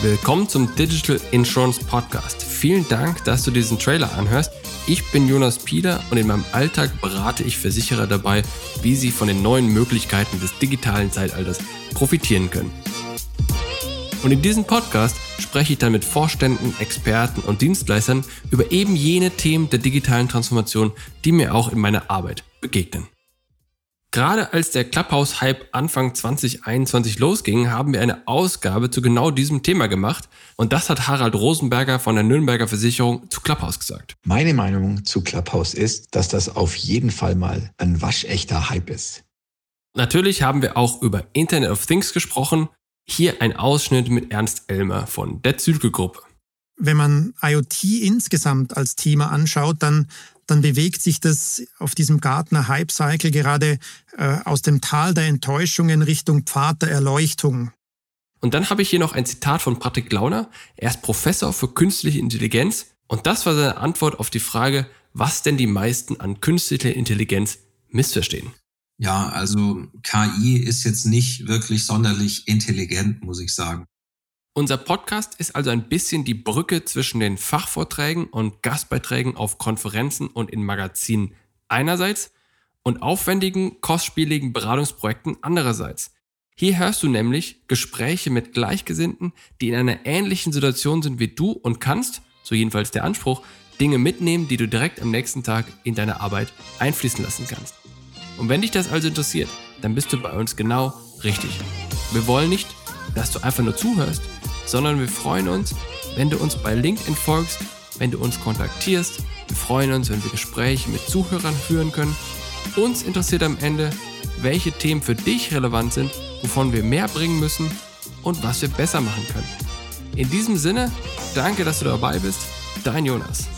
Willkommen zum Digital Insurance Podcast. Vielen Dank, dass du diesen Trailer anhörst. Ich bin Jonas Pieler und in meinem Alltag berate ich Versicherer dabei, wie sie von den neuen Möglichkeiten des digitalen Zeitalters profitieren können. Und in diesem Podcast spreche ich dann mit Vorständen, Experten und Dienstleistern über eben jene Themen der digitalen Transformation, die mir auch in meiner Arbeit begegnen. Gerade als der Clubhouse-Hype Anfang 2021 losging, haben wir eine Ausgabe zu genau diesem Thema gemacht. Und das hat Harald Rosenberger von der Nürnberger Versicherung zu Clubhouse gesagt. Meine Meinung zu Clubhouse ist, dass das auf jeden Fall mal ein waschechter Hype ist. Natürlich haben wir auch über Internet of Things gesprochen. Hier ein Ausschnitt mit Ernst Elmer von der Zylke-Gruppe. Wenn man IoT insgesamt als Thema anschaut, dann dann bewegt sich das auf diesem Gartner Hype Cycle gerade äh, aus dem Tal der Enttäuschungen Richtung Pfad der Erleuchtung. Und dann habe ich hier noch ein Zitat von Patrick Glauner. Er ist Professor für künstliche Intelligenz und das war seine Antwort auf die Frage, was denn die meisten an künstlicher Intelligenz missverstehen. Ja, also KI ist jetzt nicht wirklich sonderlich intelligent, muss ich sagen. Unser Podcast ist also ein bisschen die Brücke zwischen den Fachvorträgen und Gastbeiträgen auf Konferenzen und in Magazinen einerseits und aufwendigen, kostspieligen Beratungsprojekten andererseits. Hier hörst du nämlich Gespräche mit Gleichgesinnten, die in einer ähnlichen Situation sind wie du und kannst, so jedenfalls der Anspruch, Dinge mitnehmen, die du direkt am nächsten Tag in deine Arbeit einfließen lassen kannst. Und wenn dich das also interessiert, dann bist du bei uns genau richtig. Wir wollen nicht, dass du einfach nur zuhörst, sondern wir freuen uns, wenn du uns bei LinkedIn folgst, wenn du uns kontaktierst. Wir freuen uns, wenn wir Gespräche mit Zuhörern führen können. Uns interessiert am Ende, welche Themen für dich relevant sind, wovon wir mehr bringen müssen und was wir besser machen können. In diesem Sinne, danke, dass du dabei bist. Dein Jonas.